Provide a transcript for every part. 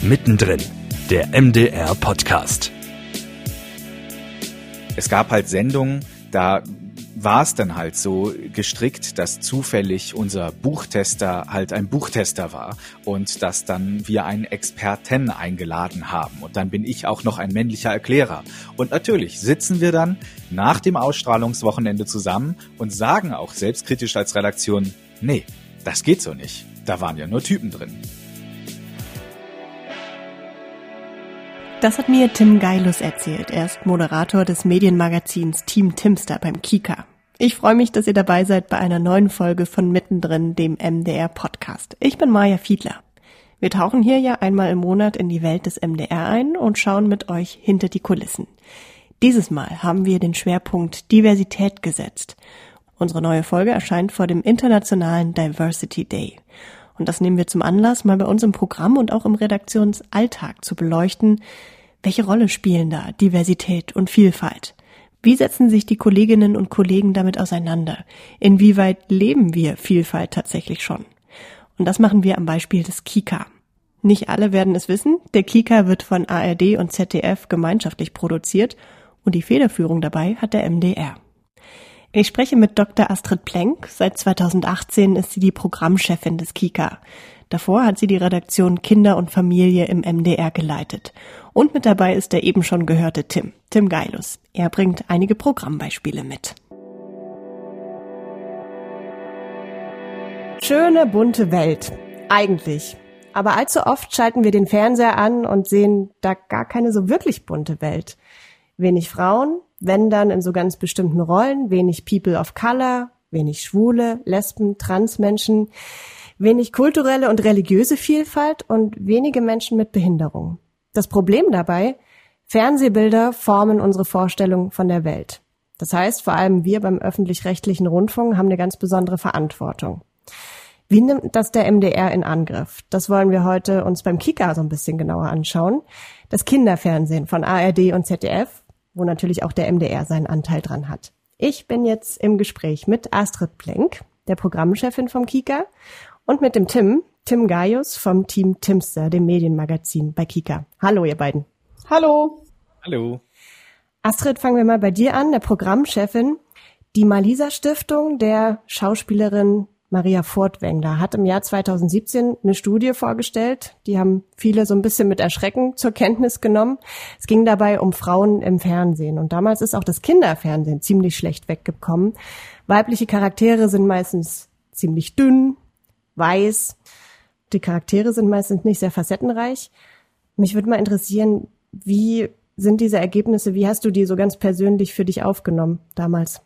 Mittendrin, der MDR Podcast. Es gab halt Sendungen, da war es dann halt so gestrickt, dass zufällig unser Buchtester halt ein Buchtester war und dass dann wir einen Experten eingeladen haben. Und dann bin ich auch noch ein männlicher Erklärer. Und natürlich sitzen wir dann nach dem Ausstrahlungswochenende zusammen und sagen auch selbstkritisch als Redaktion, nee, das geht so nicht. Da waren ja nur Typen drin. Das hat mir Tim Geilus erzählt. Er ist Moderator des Medienmagazins Team Timster beim Kika. Ich freue mich, dass ihr dabei seid bei einer neuen Folge von Mittendrin, dem MDR Podcast. Ich bin Maja Fiedler. Wir tauchen hier ja einmal im Monat in die Welt des MDR ein und schauen mit euch hinter die Kulissen. Dieses Mal haben wir den Schwerpunkt Diversität gesetzt. Unsere neue Folge erscheint vor dem Internationalen Diversity Day. Und das nehmen wir zum Anlass, mal bei uns im Programm und auch im Redaktionsalltag zu beleuchten, welche Rolle spielen da Diversität und Vielfalt? Wie setzen sich die Kolleginnen und Kollegen damit auseinander? Inwieweit leben wir Vielfalt tatsächlich schon? Und das machen wir am Beispiel des Kika. Nicht alle werden es wissen, der Kika wird von ARD und ZDF gemeinschaftlich produziert und die Federführung dabei hat der MDR. Ich spreche mit Dr. Astrid Plenk. Seit 2018 ist sie die Programmchefin des KIKA. Davor hat sie die Redaktion Kinder und Familie im MDR geleitet. Und mit dabei ist der eben schon gehörte Tim, Tim Geilus. Er bringt einige Programmbeispiele mit. Schöne bunte Welt. Eigentlich. Aber allzu oft schalten wir den Fernseher an und sehen da gar keine so wirklich bunte Welt. Wenig Frauen, wenn dann in so ganz bestimmten Rollen, wenig People of Color, wenig Schwule, Lesben, Transmenschen, wenig kulturelle und religiöse Vielfalt und wenige Menschen mit Behinderung. Das Problem dabei, Fernsehbilder formen unsere Vorstellung von der Welt. Das heißt, vor allem wir beim öffentlich-rechtlichen Rundfunk haben eine ganz besondere Verantwortung. Wie nimmt das der MDR in Angriff? Das wollen wir heute uns beim Kika so ein bisschen genauer anschauen. Das Kinderfernsehen von ARD und ZDF wo natürlich auch der MDR seinen Anteil dran hat. Ich bin jetzt im Gespräch mit Astrid Plenk, der Programmchefin vom Kika, und mit dem Tim, Tim Gaius vom Team Timster, dem Medienmagazin bei Kika. Hallo, ihr beiden. Hallo. Hallo. Astrid, fangen wir mal bei dir an, der Programmchefin. Die Malisa Stiftung der Schauspielerin Maria Fortwängler hat im Jahr 2017 eine Studie vorgestellt. Die haben viele so ein bisschen mit Erschrecken zur Kenntnis genommen. Es ging dabei um Frauen im Fernsehen. Und damals ist auch das Kinderfernsehen ziemlich schlecht weggekommen. Weibliche Charaktere sind meistens ziemlich dünn, weiß. Die Charaktere sind meistens nicht sehr facettenreich. Mich würde mal interessieren, wie sind diese Ergebnisse, wie hast du die so ganz persönlich für dich aufgenommen damals?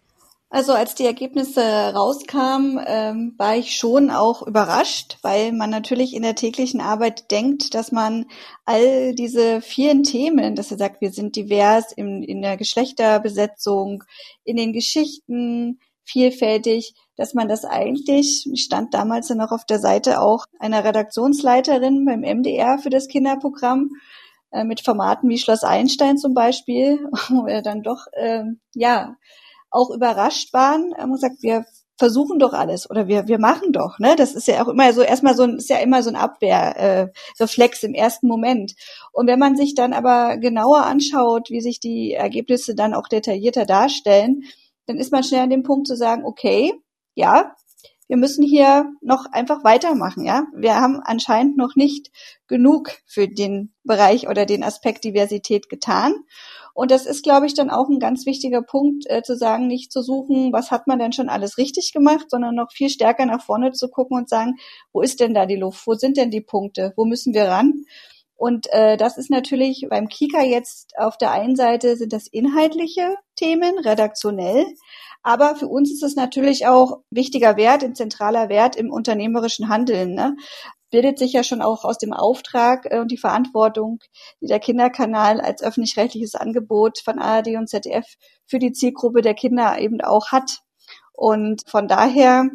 Also als die Ergebnisse rauskamen, ähm, war ich schon auch überrascht, weil man natürlich in der täglichen Arbeit denkt, dass man all diese vielen Themen, dass er sagt, wir sind divers in, in der Geschlechterbesetzung, in den Geschichten, vielfältig, dass man das eigentlich, ich stand damals ja noch auf der Seite auch einer Redaktionsleiterin beim MDR für das Kinderprogramm, äh, mit Formaten wie Schloss Einstein zum Beispiel, wo er dann doch, äh, ja, auch überrascht waren und gesagt, wir versuchen doch alles oder wir wir machen doch, ne? Das ist ja auch immer so erstmal so ein ist ja immer so ein Abwehrreflex äh, im ersten Moment. Und wenn man sich dann aber genauer anschaut, wie sich die Ergebnisse dann auch detaillierter darstellen, dann ist man schnell an dem Punkt zu sagen, okay, ja, wir müssen hier noch einfach weitermachen, ja. Wir haben anscheinend noch nicht genug für den Bereich oder den Aspekt Diversität getan. Und das ist, glaube ich, dann auch ein ganz wichtiger Punkt, äh, zu sagen, nicht zu suchen, was hat man denn schon alles richtig gemacht, sondern noch viel stärker nach vorne zu gucken und sagen, wo ist denn da die Luft? Wo sind denn die Punkte? Wo müssen wir ran? Und äh, das ist natürlich beim Kika jetzt auf der einen Seite sind das inhaltliche Themen, redaktionell. Aber für uns ist es natürlich auch wichtiger Wert, ein zentraler Wert im unternehmerischen Handeln. Ne? Bildet sich ja schon auch aus dem Auftrag äh, und die Verantwortung, die der Kinderkanal als öffentlich-rechtliches Angebot von ARD und ZDF für die Zielgruppe der Kinder eben auch hat. Und von daher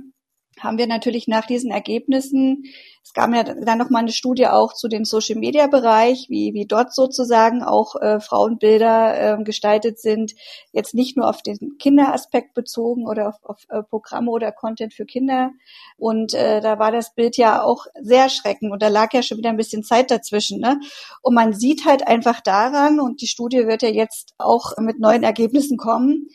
haben wir natürlich nach diesen Ergebnissen, es gab ja dann noch mal eine Studie auch zu dem Social Media Bereich, wie, wie dort sozusagen auch äh, Frauenbilder äh, gestaltet sind, jetzt nicht nur auf den Kinderaspekt bezogen oder auf, auf äh, Programme oder Content für Kinder. Und äh, da war das Bild ja auch sehr erschreckend und da lag ja schon wieder ein bisschen Zeit dazwischen. Ne? Und man sieht halt einfach daran, und die Studie wird ja jetzt auch mit neuen Ergebnissen kommen,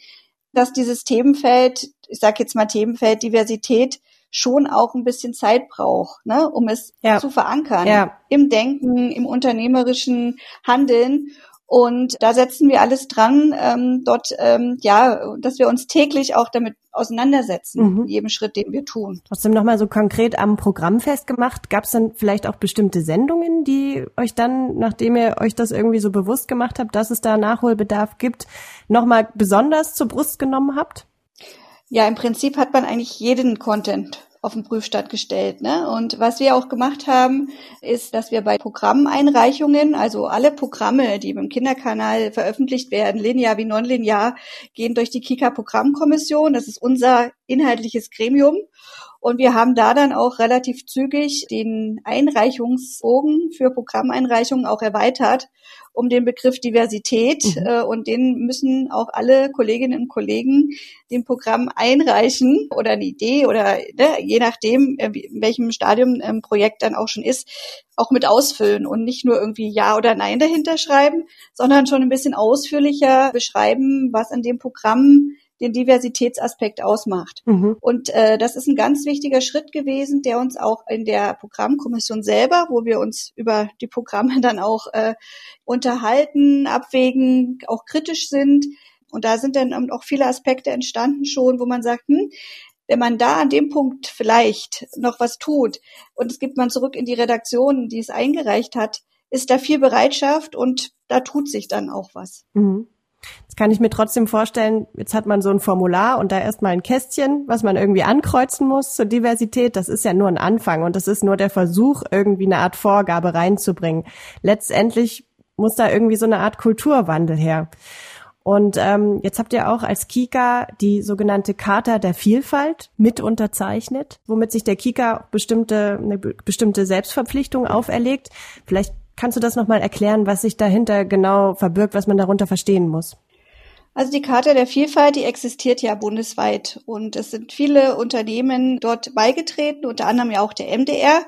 dass dieses Themenfeld, ich sage jetzt mal Themenfeld Diversität, schon auch ein bisschen Zeit braucht, ne, um es ja. zu verankern ja. im Denken, im unternehmerischen Handeln. Und da setzen wir alles dran, ähm, dort, ähm, ja, dass wir uns täglich auch damit auseinandersetzen, mhm. in jedem Schritt, den wir tun. Trotzdem nochmal so konkret am Programm festgemacht. Gab es dann vielleicht auch bestimmte Sendungen, die euch dann, nachdem ihr euch das irgendwie so bewusst gemacht habt, dass es da Nachholbedarf gibt, nochmal besonders zur Brust genommen habt? Ja, im Prinzip hat man eigentlich jeden Content auf den Prüfstand gestellt. Ne? Und was wir auch gemacht haben, ist, dass wir bei Programmeinreichungen, also alle Programme, die beim Kinderkanal veröffentlicht werden, linear wie nonlinear, gehen durch die Kika-Programmkommission. Das ist unser inhaltliches Gremium. Und wir haben da dann auch relativ zügig den Einreichungsbogen für Programmeinreichungen auch erweitert um den Begriff Diversität mhm. äh, und den müssen auch alle Kolleginnen und Kollegen dem Programm einreichen oder eine Idee oder ne, je nachdem, äh, in welchem Stadium ein Projekt dann auch schon ist, auch mit ausfüllen und nicht nur irgendwie Ja oder Nein dahinter schreiben, sondern schon ein bisschen ausführlicher beschreiben, was an dem Programm den Diversitätsaspekt ausmacht. Mhm. Und äh, das ist ein ganz wichtiger Schritt gewesen, der uns auch in der Programmkommission selber, wo wir uns über die Programme dann auch äh, unterhalten, abwägen, auch kritisch sind. Und da sind dann auch viele Aspekte entstanden schon, wo man sagt, hm, wenn man da an dem Punkt vielleicht noch was tut und es gibt man zurück in die Redaktion, die es eingereicht hat, ist da viel Bereitschaft und da tut sich dann auch was. Mhm. Jetzt kann ich mir trotzdem vorstellen, jetzt hat man so ein Formular und da erstmal ein Kästchen, was man irgendwie ankreuzen muss zur Diversität. Das ist ja nur ein Anfang und das ist nur der Versuch, irgendwie eine Art Vorgabe reinzubringen. Letztendlich muss da irgendwie so eine Art Kulturwandel her. Und ähm, jetzt habt ihr auch als Kika die sogenannte Charta der Vielfalt mit unterzeichnet, womit sich der Kika bestimmte eine bestimmte Selbstverpflichtung auferlegt. Vielleicht Kannst du das nochmal erklären, was sich dahinter genau verbirgt, was man darunter verstehen muss? Also die Karte der Vielfalt, die existiert ja bundesweit und es sind viele Unternehmen dort beigetreten, unter anderem ja auch der MDR.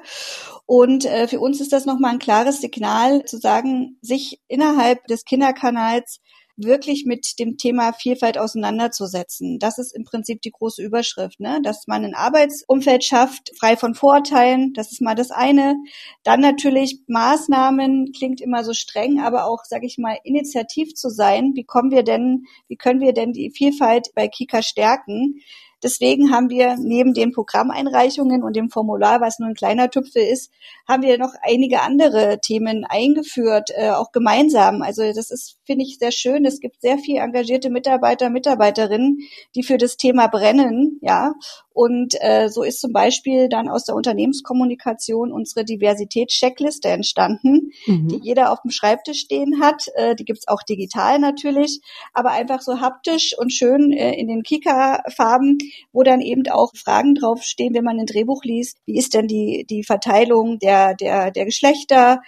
Und äh, für uns ist das nochmal ein klares Signal zu sagen, sich innerhalb des Kinderkanals wirklich mit dem Thema Vielfalt auseinanderzusetzen. Das ist im Prinzip die große Überschrift, ne? dass man ein Arbeitsumfeld schafft, frei von Vorurteilen. Das ist mal das eine. Dann natürlich Maßnahmen, klingt immer so streng, aber auch, sage ich mal, initiativ zu sein. Wie kommen wir denn, wie können wir denn die Vielfalt bei Kika stärken? Deswegen haben wir neben den Programmeinreichungen und dem Formular, was nur ein kleiner Tüpfel ist, haben wir noch einige andere Themen eingeführt, äh, auch gemeinsam. Also das ist, finde ich, sehr schön. Es gibt sehr viel engagierte Mitarbeiter, Mitarbeiterinnen, die für das Thema brennen, ja. Und äh, so ist zum Beispiel dann aus der Unternehmenskommunikation unsere Diversitätscheckliste entstanden, mhm. die jeder auf dem Schreibtisch stehen hat. Äh, die gibt's auch digital natürlich, aber einfach so haptisch und schön äh, in den Kika-Farben, wo dann eben auch Fragen draufstehen, wenn man ein Drehbuch liest. Wie ist denn die, die Verteilung der, der, der Geschlechter?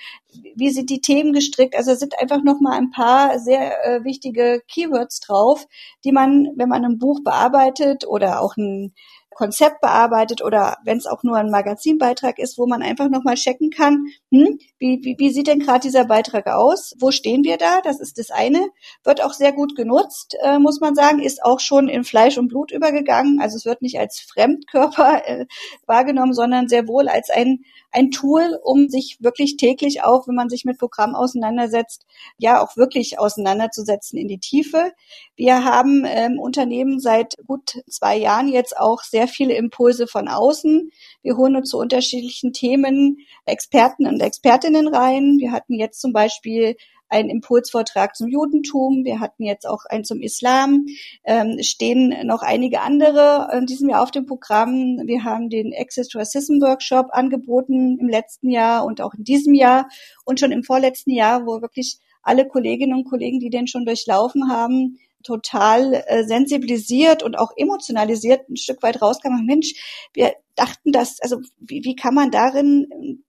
wie sind die Themen gestrickt? Also sind einfach noch mal ein paar sehr äh, wichtige Keywords drauf, die man, wenn man ein Buch bearbeitet oder auch ein Konzept bearbeitet oder wenn es auch nur ein Magazinbeitrag ist, wo man einfach nochmal checken kann, hm, wie, wie, wie sieht denn gerade dieser Beitrag aus? Wo stehen wir da? Das ist das eine. Wird auch sehr gut genutzt, äh, muss man sagen, ist auch schon in Fleisch und Blut übergegangen. Also es wird nicht als Fremdkörper äh, wahrgenommen, sondern sehr wohl als ein ein Tool, um sich wirklich täglich auch, wenn man sich mit Programm auseinandersetzt, ja auch wirklich auseinanderzusetzen in die Tiefe. Wir haben ähm, Unternehmen seit gut zwei Jahren jetzt auch sehr viele Impulse von außen. Wir holen uns zu unterschiedlichen Themen Experten und Expertinnen rein. Wir hatten jetzt zum Beispiel einen Impulsvortrag zum Judentum, wir hatten jetzt auch einen zum Islam, ähm, stehen noch einige andere in diesem Jahr auf dem Programm. Wir haben den Access to Racism Workshop angeboten im letzten Jahr und auch in diesem Jahr und schon im vorletzten Jahr, wo wirklich alle Kolleginnen und Kollegen, die den schon durchlaufen haben, total äh, sensibilisiert und auch emotionalisiert ein Stück weit rauskam. Mensch, wir dachten das, also wie, wie kann man darin in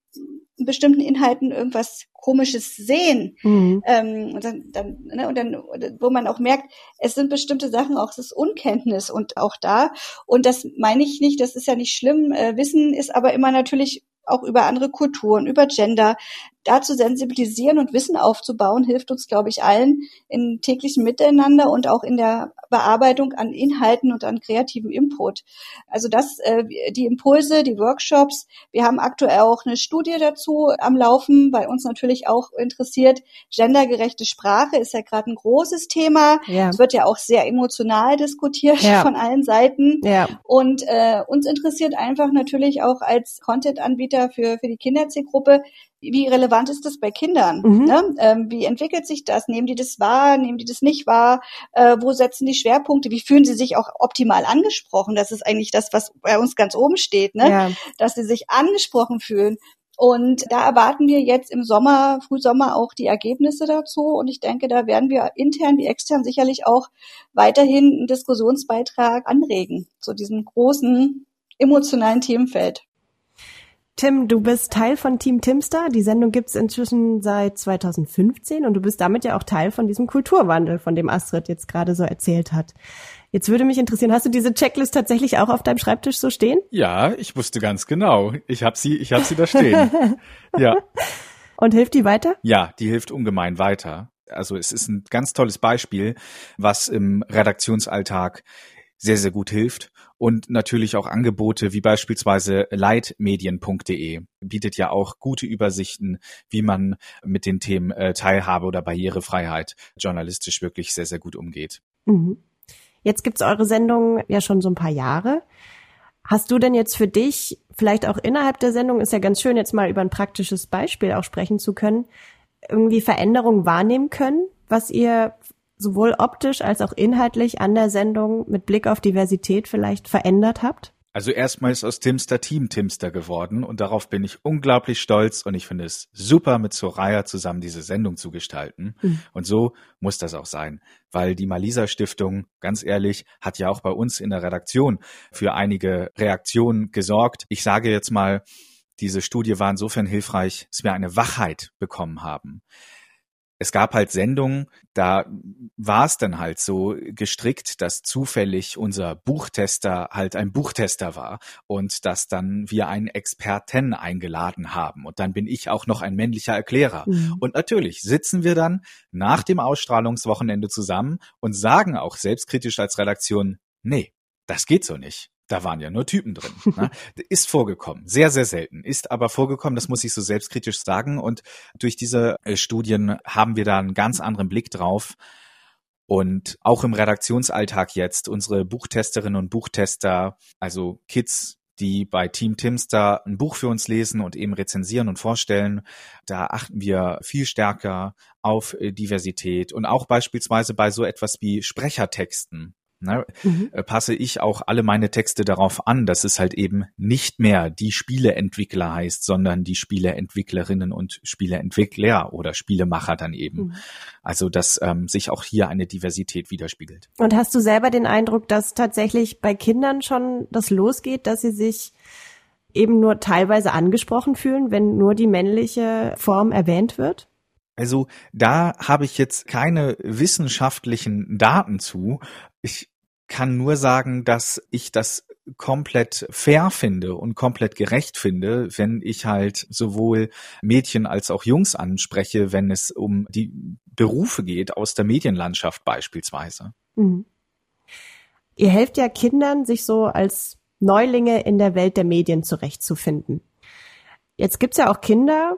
bestimmten Inhalten irgendwas Komisches sehen. Mhm. Ähm, und dann, dann, ne, und dann, wo man auch merkt, es sind bestimmte Sachen, auch es ist Unkenntnis und auch da. Und das meine ich nicht, das ist ja nicht schlimm. Äh, Wissen ist aber immer natürlich auch über andere Kulturen, über Gender, da zu sensibilisieren und Wissen aufzubauen, hilft uns, glaube ich, allen im täglichen Miteinander und auch in der Bearbeitung an Inhalten und an kreativem Input. Also das, äh, die Impulse, die Workshops. Wir haben aktuell auch eine Studie dazu am Laufen, bei uns natürlich auch interessiert. Gendergerechte Sprache ist ja gerade ein großes Thema. Ja. Es wird ja auch sehr emotional diskutiert ja. von allen Seiten. Ja. Und äh, uns interessiert einfach natürlich auch als Content-Anbieter für, für die Kinderzielgruppe, wie relevant ist das bei Kindern? Mhm. Ne? Ähm, wie entwickelt sich das? Nehmen die das wahr? Nehmen die das nicht wahr? Äh, wo setzen die Schwerpunkte? Wie fühlen sie sich auch optimal angesprochen? Das ist eigentlich das, was bei uns ganz oben steht, ne? Ja. dass sie sich angesprochen fühlen. Und da erwarten wir jetzt im Sommer, Frühsommer auch die Ergebnisse dazu. Und ich denke, da werden wir intern wie extern sicherlich auch weiterhin einen Diskussionsbeitrag anregen zu diesem großen emotionalen Themenfeld. Tim, du bist Teil von Team Timster. Die Sendung gibt's inzwischen seit 2015 und du bist damit ja auch Teil von diesem Kulturwandel, von dem Astrid jetzt gerade so erzählt hat. Jetzt würde mich interessieren, hast du diese Checklist tatsächlich auch auf deinem Schreibtisch so stehen? Ja, ich wusste ganz genau. Ich habe sie, ich habe sie da stehen. ja. Und hilft die weiter? Ja, die hilft ungemein weiter. Also es ist ein ganz tolles Beispiel, was im Redaktionsalltag sehr, sehr gut hilft. Und natürlich auch Angebote wie beispielsweise leitmedien.de bietet ja auch gute Übersichten, wie man mit den Themen äh, Teilhabe oder Barrierefreiheit journalistisch wirklich sehr, sehr gut umgeht. Mhm. Jetzt gibt's eure Sendung ja schon so ein paar Jahre. Hast du denn jetzt für dich, vielleicht auch innerhalb der Sendung, ist ja ganz schön, jetzt mal über ein praktisches Beispiel auch sprechen zu können, irgendwie Veränderungen wahrnehmen können, was ihr sowohl optisch als auch inhaltlich an der Sendung mit Blick auf Diversität vielleicht verändert habt? Also erstmal ist aus Timster Team Timster geworden und darauf bin ich unglaublich stolz und ich finde es super, mit Soraya zusammen diese Sendung zu gestalten. Mhm. Und so muss das auch sein, weil die Malisa Stiftung, ganz ehrlich, hat ja auch bei uns in der Redaktion für einige Reaktionen gesorgt. Ich sage jetzt mal, diese Studie war insofern hilfreich, dass wir eine Wachheit bekommen haben es gab halt Sendungen, da war es dann halt so gestrickt, dass zufällig unser Buchtester halt ein Buchtester war und dass dann wir einen Experten eingeladen haben. Und dann bin ich auch noch ein männlicher Erklärer. Mhm. Und natürlich sitzen wir dann nach dem Ausstrahlungswochenende zusammen und sagen auch selbstkritisch als Redaktion, nee, das geht so nicht da waren ja nur Typen drin. Ne? Ist vorgekommen, sehr, sehr selten, ist aber vorgekommen, das muss ich so selbstkritisch sagen. Und durch diese äh, Studien haben wir da einen ganz anderen Blick drauf. Und auch im Redaktionsalltag jetzt, unsere Buchtesterinnen und Buchtester, also Kids, die bei Team Timster ein Buch für uns lesen und eben rezensieren und vorstellen. Da achten wir viel stärker auf äh, Diversität und auch beispielsweise bei so etwas wie Sprechertexten. Ne, mhm. Äh, passe ich auch alle meine Texte darauf an, dass es halt eben nicht mehr die Spieleentwickler heißt, sondern die Spieleentwicklerinnen und Spieleentwickler oder Spielemacher dann eben. Mhm. Also dass ähm, sich auch hier eine Diversität widerspiegelt. Und hast du selber den Eindruck, dass tatsächlich bei Kindern schon das losgeht, dass sie sich eben nur teilweise angesprochen fühlen, wenn nur die männliche Form erwähnt wird? Also da habe ich jetzt keine wissenschaftlichen Daten zu. Ich kann nur sagen, dass ich das komplett fair finde und komplett gerecht finde, wenn ich halt sowohl Mädchen als auch Jungs anspreche, wenn es um die Berufe geht aus der Medienlandschaft beispielsweise. Mhm. Ihr helft ja Kindern, sich so als Neulinge in der Welt der Medien zurechtzufinden. Jetzt gibt's ja auch Kinder,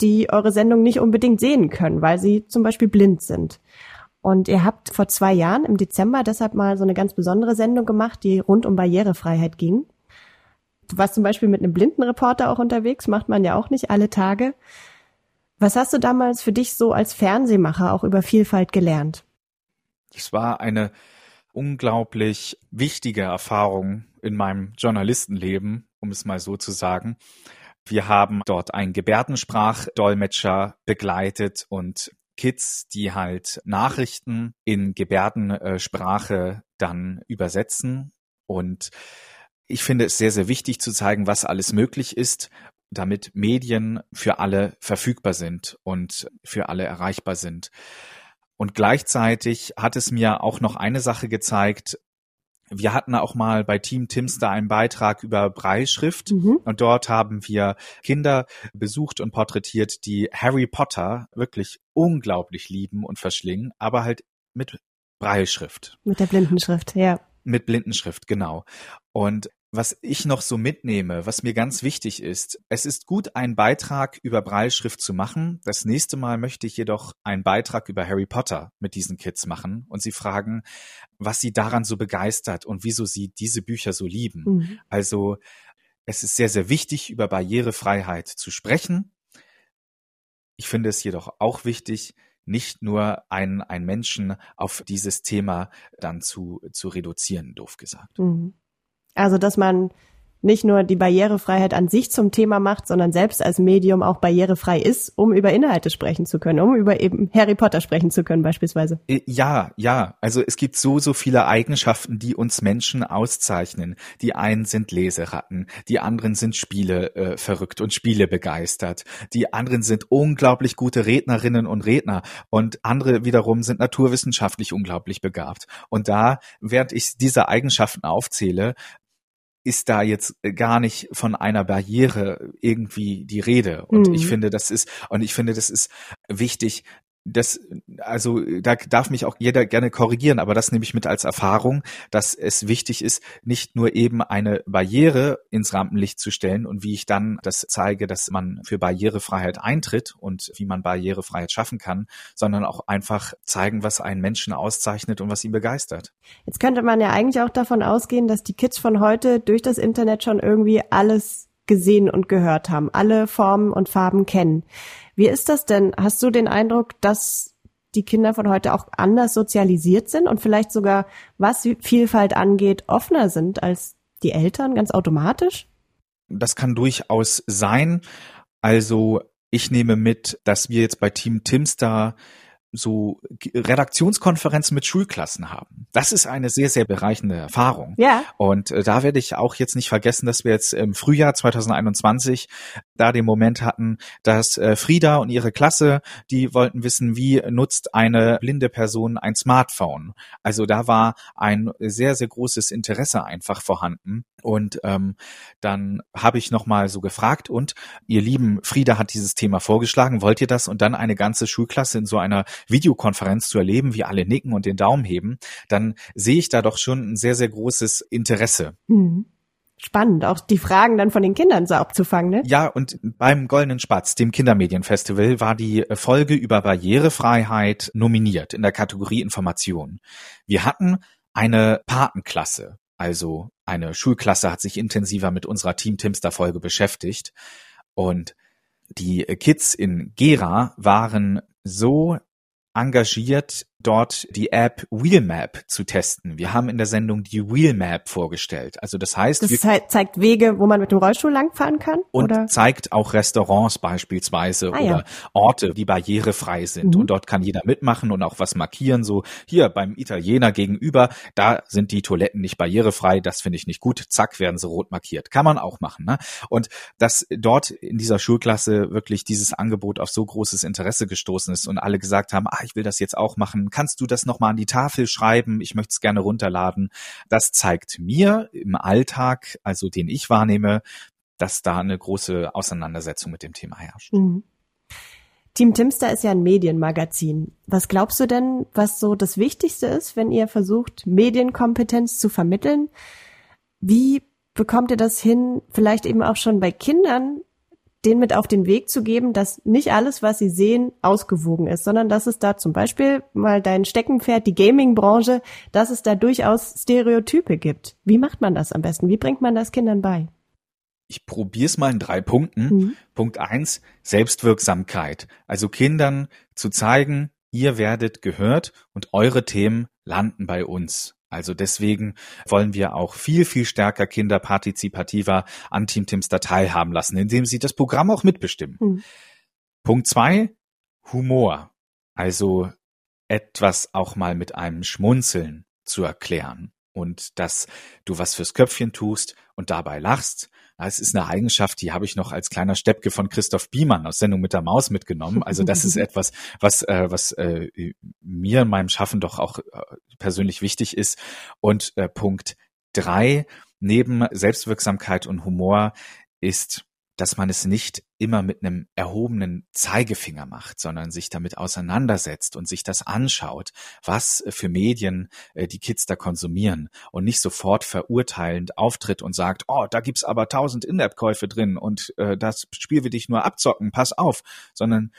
die eure Sendung nicht unbedingt sehen können, weil sie zum Beispiel blind sind. Und ihr habt vor zwei Jahren im Dezember deshalb mal so eine ganz besondere Sendung gemacht, die rund um Barrierefreiheit ging. Du warst zum Beispiel mit einem blinden Reporter auch unterwegs, macht man ja auch nicht alle Tage. Was hast du damals für dich so als Fernsehmacher auch über Vielfalt gelernt? Es war eine unglaublich wichtige Erfahrung in meinem Journalistenleben, um es mal so zu sagen. Wir haben dort einen Gebärdensprachdolmetscher begleitet und Kids, die halt Nachrichten in Gebärdensprache dann übersetzen. Und ich finde es sehr, sehr wichtig zu zeigen, was alles möglich ist, damit Medien für alle verfügbar sind und für alle erreichbar sind. Und gleichzeitig hat es mir auch noch eine Sache gezeigt, wir hatten auch mal bei Team Timster einen Beitrag über Breitschrift mhm. und dort haben wir Kinder besucht und porträtiert, die Harry Potter wirklich unglaublich lieben und verschlingen, aber halt mit Breitschrift. Mit der Blindenschrift, ja. Mit Blindenschrift, genau. Und was ich noch so mitnehme, was mir ganz wichtig ist, es ist gut, einen Beitrag über Breilschrift zu machen. Das nächste Mal möchte ich jedoch einen Beitrag über Harry Potter mit diesen Kids machen und sie fragen, was sie daran so begeistert und wieso sie diese Bücher so lieben. Mhm. Also es ist sehr, sehr wichtig, über Barrierefreiheit zu sprechen. Ich finde es jedoch auch wichtig, nicht nur einen, einen Menschen auf dieses Thema dann zu, zu reduzieren, doof gesagt. Mhm. Also, dass man nicht nur die Barrierefreiheit an sich zum Thema macht, sondern selbst als Medium auch barrierefrei ist, um über Inhalte sprechen zu können, um über eben Harry Potter sprechen zu können beispielsweise. Äh, ja, ja. Also es gibt so, so viele Eigenschaften, die uns Menschen auszeichnen. Die einen sind Leseratten, die anderen sind Spiele äh, verrückt und Spiele begeistert. Die anderen sind unglaublich gute Rednerinnen und Redner und andere wiederum sind naturwissenschaftlich unglaublich begabt. Und da, während ich diese Eigenschaften aufzähle, ist da jetzt äh, gar nicht von einer Barriere irgendwie die Rede. Und mhm. ich finde, das ist, und ich finde, das ist wichtig, das, also da darf mich auch jeder gerne korrigieren, aber das nehme ich mit als Erfahrung, dass es wichtig ist, nicht nur eben eine Barriere ins Rampenlicht zu stellen und wie ich dann das zeige, dass man für Barrierefreiheit eintritt und wie man Barrierefreiheit schaffen kann, sondern auch einfach zeigen, was einen Menschen auszeichnet und was ihn begeistert. Jetzt könnte man ja eigentlich auch davon ausgehen, dass die Kids von heute durch das Internet schon irgendwie alles gesehen und gehört haben, alle Formen und Farben kennen. Wie ist das denn? Hast du den Eindruck, dass die Kinder von heute auch anders sozialisiert sind und vielleicht sogar, was Vielfalt angeht, offener sind als die Eltern ganz automatisch? Das kann durchaus sein. Also ich nehme mit, dass wir jetzt bei Team Timstar so Redaktionskonferenzen mit Schulklassen haben. Das ist eine sehr, sehr bereichende Erfahrung. Ja. Und äh, da werde ich auch jetzt nicht vergessen, dass wir jetzt im Frühjahr 2021 da den Moment hatten, dass äh, Frieda und ihre Klasse, die wollten wissen, wie nutzt eine blinde Person ein Smartphone. Also da war ein sehr, sehr großes Interesse einfach vorhanden. Und ähm, dann habe ich nochmal so gefragt und ihr lieben Frieda hat dieses Thema vorgeschlagen, wollt ihr das? Und dann eine ganze Schulklasse in so einer Videokonferenz zu erleben, wie alle nicken und den Daumen heben, dann sehe ich da doch schon ein sehr, sehr großes Interesse. Mhm. Spannend, auch die Fragen dann von den Kindern so abzufangen, ne? Ja, und beim Goldenen Spatz, dem Kindermedienfestival, war die Folge über Barrierefreiheit nominiert in der Kategorie Information. Wir hatten eine Patenklasse, also eine Schulklasse hat sich intensiver mit unserer Team Timster Folge beschäftigt und die Kids in Gera waren so engagiert dort die App Wheelmap zu testen. Wir haben in der Sendung die Wheelmap vorgestellt. Also das heißt, das zeigt Wege, wo man mit dem Rollstuhl langfahren kann und oder? zeigt auch Restaurants beispielsweise ah, oder ja. Orte, die barrierefrei sind. Mhm. Und dort kann jeder mitmachen und auch was markieren. So hier beim Italiener gegenüber, da sind die Toiletten nicht barrierefrei. Das finde ich nicht gut. Zack, werden sie rot markiert. Kann man auch machen. Ne? Und dass dort in dieser Schulklasse wirklich dieses Angebot auf so großes Interesse gestoßen ist und alle gesagt haben, ah, ich will das jetzt auch machen kannst du das nochmal an die Tafel schreiben? Ich möchte es gerne runterladen. Das zeigt mir im Alltag, also den ich wahrnehme, dass da eine große Auseinandersetzung mit dem Thema herrscht. Mhm. Team Timster ist ja ein Medienmagazin. Was glaubst du denn, was so das Wichtigste ist, wenn ihr versucht, Medienkompetenz zu vermitteln? Wie bekommt ihr das hin, vielleicht eben auch schon bei Kindern, den mit auf den Weg zu geben, dass nicht alles, was sie sehen, ausgewogen ist, sondern dass es da zum Beispiel mal dein Steckenpferd, die Gaming-Branche, dass es da durchaus Stereotype gibt. Wie macht man das am besten? Wie bringt man das Kindern bei? Ich probiere es mal in drei Punkten. Mhm. Punkt eins, Selbstwirksamkeit. Also Kindern zu zeigen, ihr werdet gehört und eure Themen landen bei uns. Also deswegen wollen wir auch viel, viel stärker Kinder partizipativer an Team Timster teilhaben lassen, indem sie das Programm auch mitbestimmen. Mhm. Punkt zwei, Humor. Also etwas auch mal mit einem Schmunzeln zu erklären und dass du was fürs Köpfchen tust und dabei lachst. Es ist eine Eigenschaft, die habe ich noch als kleiner Steppke von Christoph Biemann aus Sendung mit der Maus mitgenommen. Also das ist etwas, was, äh, was äh, mir in meinem Schaffen doch auch äh, persönlich wichtig ist. Und äh, Punkt drei, neben Selbstwirksamkeit und Humor ist dass man es nicht immer mit einem erhobenen Zeigefinger macht, sondern sich damit auseinandersetzt und sich das anschaut, was für Medien äh, die Kids da konsumieren und nicht sofort verurteilend auftritt und sagt, oh, da gibt's aber tausend In-App-Käufe drin und äh, das Spiel will dich nur abzocken, pass auf, sondern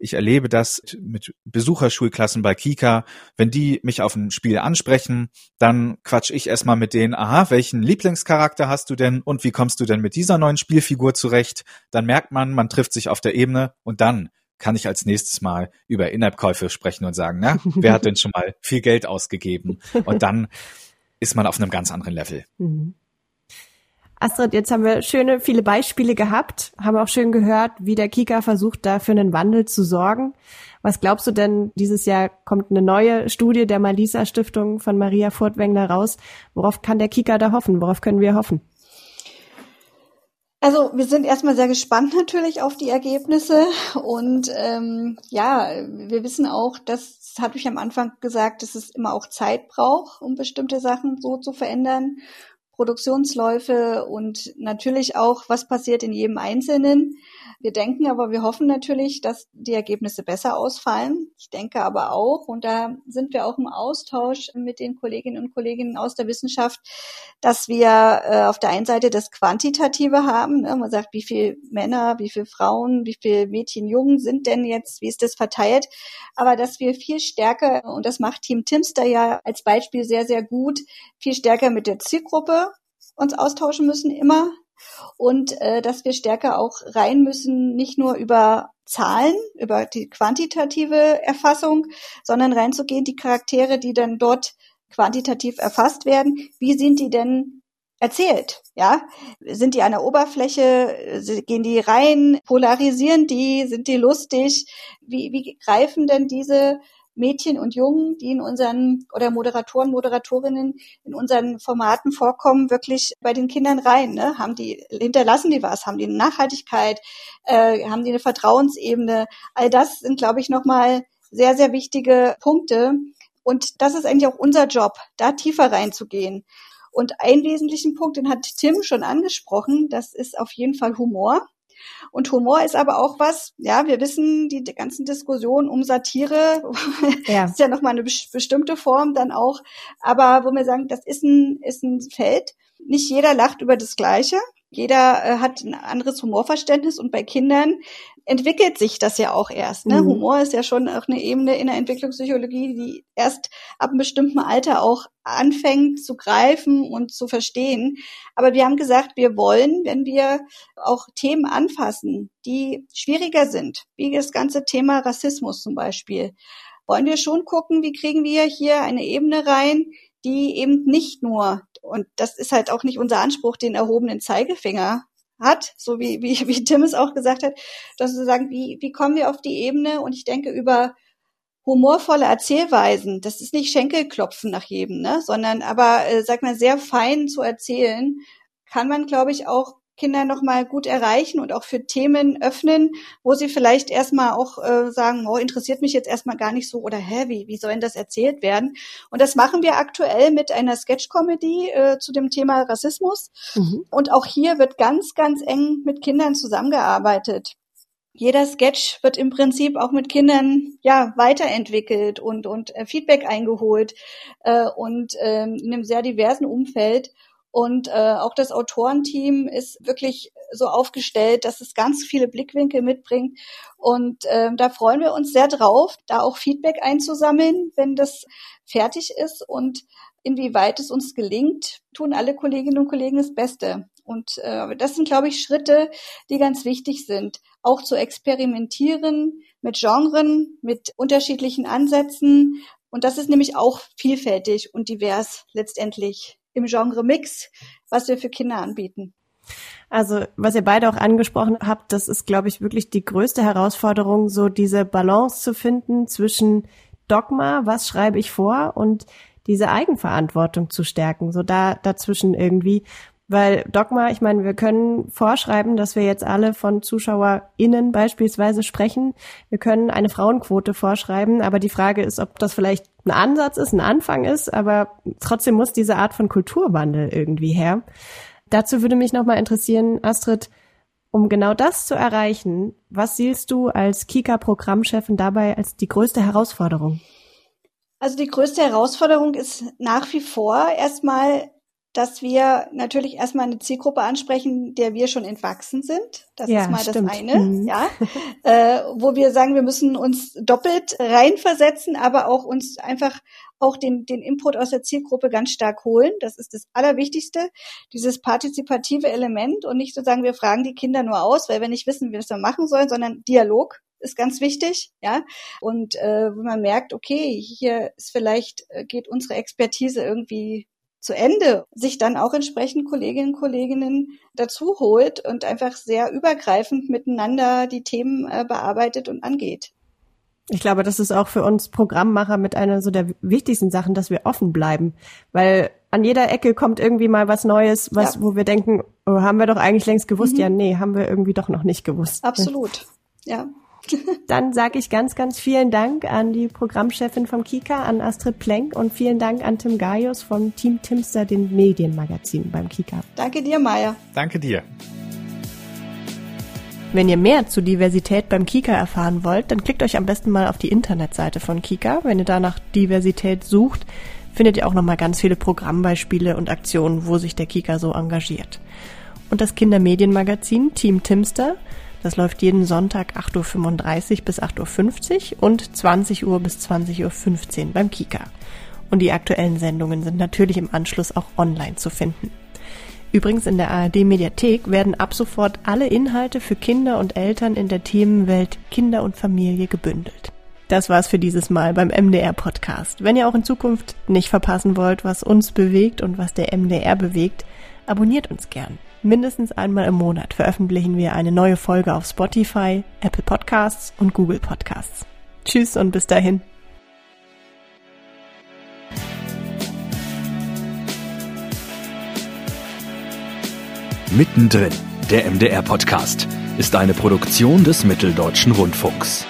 ich erlebe das mit Besucherschulklassen bei Kika. Wenn die mich auf ein Spiel ansprechen, dann quatsch ich erstmal mit denen, aha, welchen Lieblingscharakter hast du denn und wie kommst du denn mit dieser neuen Spielfigur zurecht? Dann merkt man, man trifft sich auf der Ebene und dann kann ich als nächstes mal über In-App-Käufe sprechen und sagen, na, wer hat denn schon mal viel Geld ausgegeben? Und dann ist man auf einem ganz anderen Level. Mhm. Astrid, jetzt haben wir schöne, viele Beispiele gehabt, haben auch schön gehört, wie der Kika versucht, da für einen Wandel zu sorgen. Was glaubst du denn, dieses Jahr kommt eine neue Studie der Malisa Stiftung von Maria Furtwängler raus. Worauf kann der Kika da hoffen? Worauf können wir hoffen? Also wir sind erstmal sehr gespannt natürlich auf die Ergebnisse und ähm, ja, wir wissen auch, das hatte ich am Anfang gesagt, dass es immer auch Zeit braucht, um bestimmte Sachen so zu verändern. Produktionsläufe und natürlich auch, was passiert in jedem Einzelnen. Wir denken aber, wir hoffen natürlich, dass die Ergebnisse besser ausfallen. Ich denke aber auch, und da sind wir auch im Austausch mit den Kolleginnen und Kollegen aus der Wissenschaft, dass wir äh, auf der einen Seite das Quantitative haben. Ne? Man sagt, wie viele Männer, wie viele Frauen, wie viele Mädchen, Jungen sind denn jetzt, wie ist das verteilt? Aber dass wir viel stärker, und das macht Team Timster ja als Beispiel sehr, sehr gut, viel stärker mit der Zielgruppe uns austauschen müssen, immer und äh, dass wir stärker auch rein müssen, nicht nur über Zahlen, über die quantitative Erfassung, sondern reinzugehen, die Charaktere, die dann dort quantitativ erfasst werden, wie sind die denn erzählt? Ja, sind die an der Oberfläche? Gehen die rein? Polarisieren die? Sind die lustig? Wie, wie greifen denn diese Mädchen und Jungen, die in unseren oder Moderatoren, Moderatorinnen in unseren Formaten vorkommen, wirklich bei den Kindern rein. Ne? Haben die hinterlassen die was? Haben die eine Nachhaltigkeit? Äh, haben die eine Vertrauensebene? All das sind, glaube ich, nochmal sehr sehr wichtige Punkte. Und das ist eigentlich auch unser Job, da tiefer reinzugehen. Und einen wesentlichen Punkt, den hat Tim schon angesprochen, das ist auf jeden Fall Humor. Und Humor ist aber auch was, ja, wir wissen, die, die ganzen Diskussionen um Satire ja. ist ja nochmal eine bestimmte Form dann auch. Aber wo wir sagen, das ist ein, ist ein Feld. Nicht jeder lacht über das Gleiche. Jeder äh, hat ein anderes Humorverständnis und bei Kindern entwickelt sich das ja auch erst. Ne? Mhm. Humor ist ja schon auch eine Ebene in der Entwicklungspsychologie, die erst ab einem bestimmten Alter auch anfängt zu greifen und zu verstehen. Aber wir haben gesagt, wir wollen, wenn wir auch Themen anfassen, die schwieriger sind, wie das ganze Thema Rassismus zum Beispiel, wollen wir schon gucken, wie kriegen wir hier eine Ebene rein, die eben nicht nur, und das ist halt auch nicht unser Anspruch, den erhobenen Zeigefinger hat, so wie, wie, wie Tim es auch gesagt hat, dass wir sagen, wie, wie kommen wir auf die Ebene? Und ich denke, über humorvolle Erzählweisen, das ist nicht Schenkelklopfen nach jedem, ne, sondern aber, äh, sag mal, sehr fein zu erzählen, kann man, glaube ich, auch Kinder nochmal gut erreichen und auch für Themen öffnen, wo sie vielleicht erstmal auch äh, sagen, oh, interessiert mich jetzt erstmal gar nicht so oder hä, wie, wie soll denn das erzählt werden? Und das machen wir aktuell mit einer Sketch-Comedy äh, zu dem Thema Rassismus. Mhm. Und auch hier wird ganz, ganz eng mit Kindern zusammengearbeitet jeder Sketch wird im Prinzip auch mit Kindern ja weiterentwickelt und und äh, Feedback eingeholt äh, und äh, in einem sehr diversen Umfeld und äh, auch das Autorenteam ist wirklich so aufgestellt, dass es ganz viele Blickwinkel mitbringt. Und äh, da freuen wir uns sehr drauf, da auch Feedback einzusammeln, wenn das fertig ist. Und inwieweit es uns gelingt, tun alle Kolleginnen und Kollegen das Beste. Und äh, das sind, glaube ich, Schritte, die ganz wichtig sind. Auch zu experimentieren mit Genren, mit unterschiedlichen Ansätzen. Und das ist nämlich auch vielfältig und divers letztendlich im Genre Mix, was wir für Kinder anbieten. Also, was ihr beide auch angesprochen habt, das ist, glaube ich, wirklich die größte Herausforderung, so diese Balance zu finden zwischen Dogma, was schreibe ich vor, und diese Eigenverantwortung zu stärken, so da dazwischen irgendwie. Weil Dogma, ich meine, wir können vorschreiben, dass wir jetzt alle von ZuschauerInnen beispielsweise sprechen. Wir können eine Frauenquote vorschreiben, aber die Frage ist, ob das vielleicht ein Ansatz ist, ein Anfang ist, aber trotzdem muss diese Art von Kulturwandel irgendwie her. Dazu würde mich nochmal interessieren, Astrid, um genau das zu erreichen, was siehst du als Kika-Programmchefin dabei als die größte Herausforderung? Also die größte Herausforderung ist nach wie vor erstmal, dass wir natürlich erstmal eine Zielgruppe ansprechen, der wir schon entwachsen sind. Das ja, ist mal stimmt. das eine, mhm. ja. Äh, wo wir sagen, wir müssen uns doppelt reinversetzen, aber auch uns einfach auch den, den Input aus der Zielgruppe ganz stark holen. Das ist das Allerwichtigste, dieses partizipative Element und nicht so sagen, wir fragen die Kinder nur aus, weil wir nicht wissen, wie wir es dann machen sollen, sondern Dialog ist ganz wichtig, ja. Und äh, wenn man merkt, okay, hier ist vielleicht äh, geht unsere Expertise irgendwie zu Ende, sich dann auch entsprechend Kolleginnen und Kollegen dazu holt und einfach sehr übergreifend miteinander die Themen äh, bearbeitet und angeht. Ich glaube, das ist auch für uns Programmmacher mit einer so der wichtigsten Sachen, dass wir offen bleiben, weil an jeder Ecke kommt irgendwie mal was Neues, was ja. wo wir denken, oh, haben wir doch eigentlich längst gewusst. Mhm. Ja, nee, haben wir irgendwie doch noch nicht gewusst. Absolut. Ja. Dann sage ich ganz, ganz vielen Dank an die Programmchefin vom Kika, an Astrid Plenk und vielen Dank an Tim Gaius vom Team Timster, den Medienmagazin beim Kika. Danke dir, Maya. Danke dir. Wenn ihr mehr zu Diversität beim Kika erfahren wollt, dann klickt euch am besten mal auf die Internetseite von Kika. Wenn ihr da nach Diversität sucht, findet ihr auch nochmal ganz viele Programmbeispiele und Aktionen, wo sich der Kika so engagiert. Und das Kindermedienmagazin Team Timster, das läuft jeden Sonntag 8.35 Uhr bis 8.50 Uhr und 20 Uhr bis 20.15 Uhr beim Kika. Und die aktuellen Sendungen sind natürlich im Anschluss auch online zu finden. Übrigens in der ARD Mediathek werden ab sofort alle Inhalte für Kinder und Eltern in der Themenwelt Kinder und Familie gebündelt. Das war's für dieses Mal beim MDR Podcast. Wenn ihr auch in Zukunft nicht verpassen wollt, was uns bewegt und was der MDR bewegt, abonniert uns gern. Mindestens einmal im Monat veröffentlichen wir eine neue Folge auf Spotify, Apple Podcasts und Google Podcasts. Tschüss und bis dahin. Mittendrin, der MDR-Podcast, ist eine Produktion des Mitteldeutschen Rundfunks.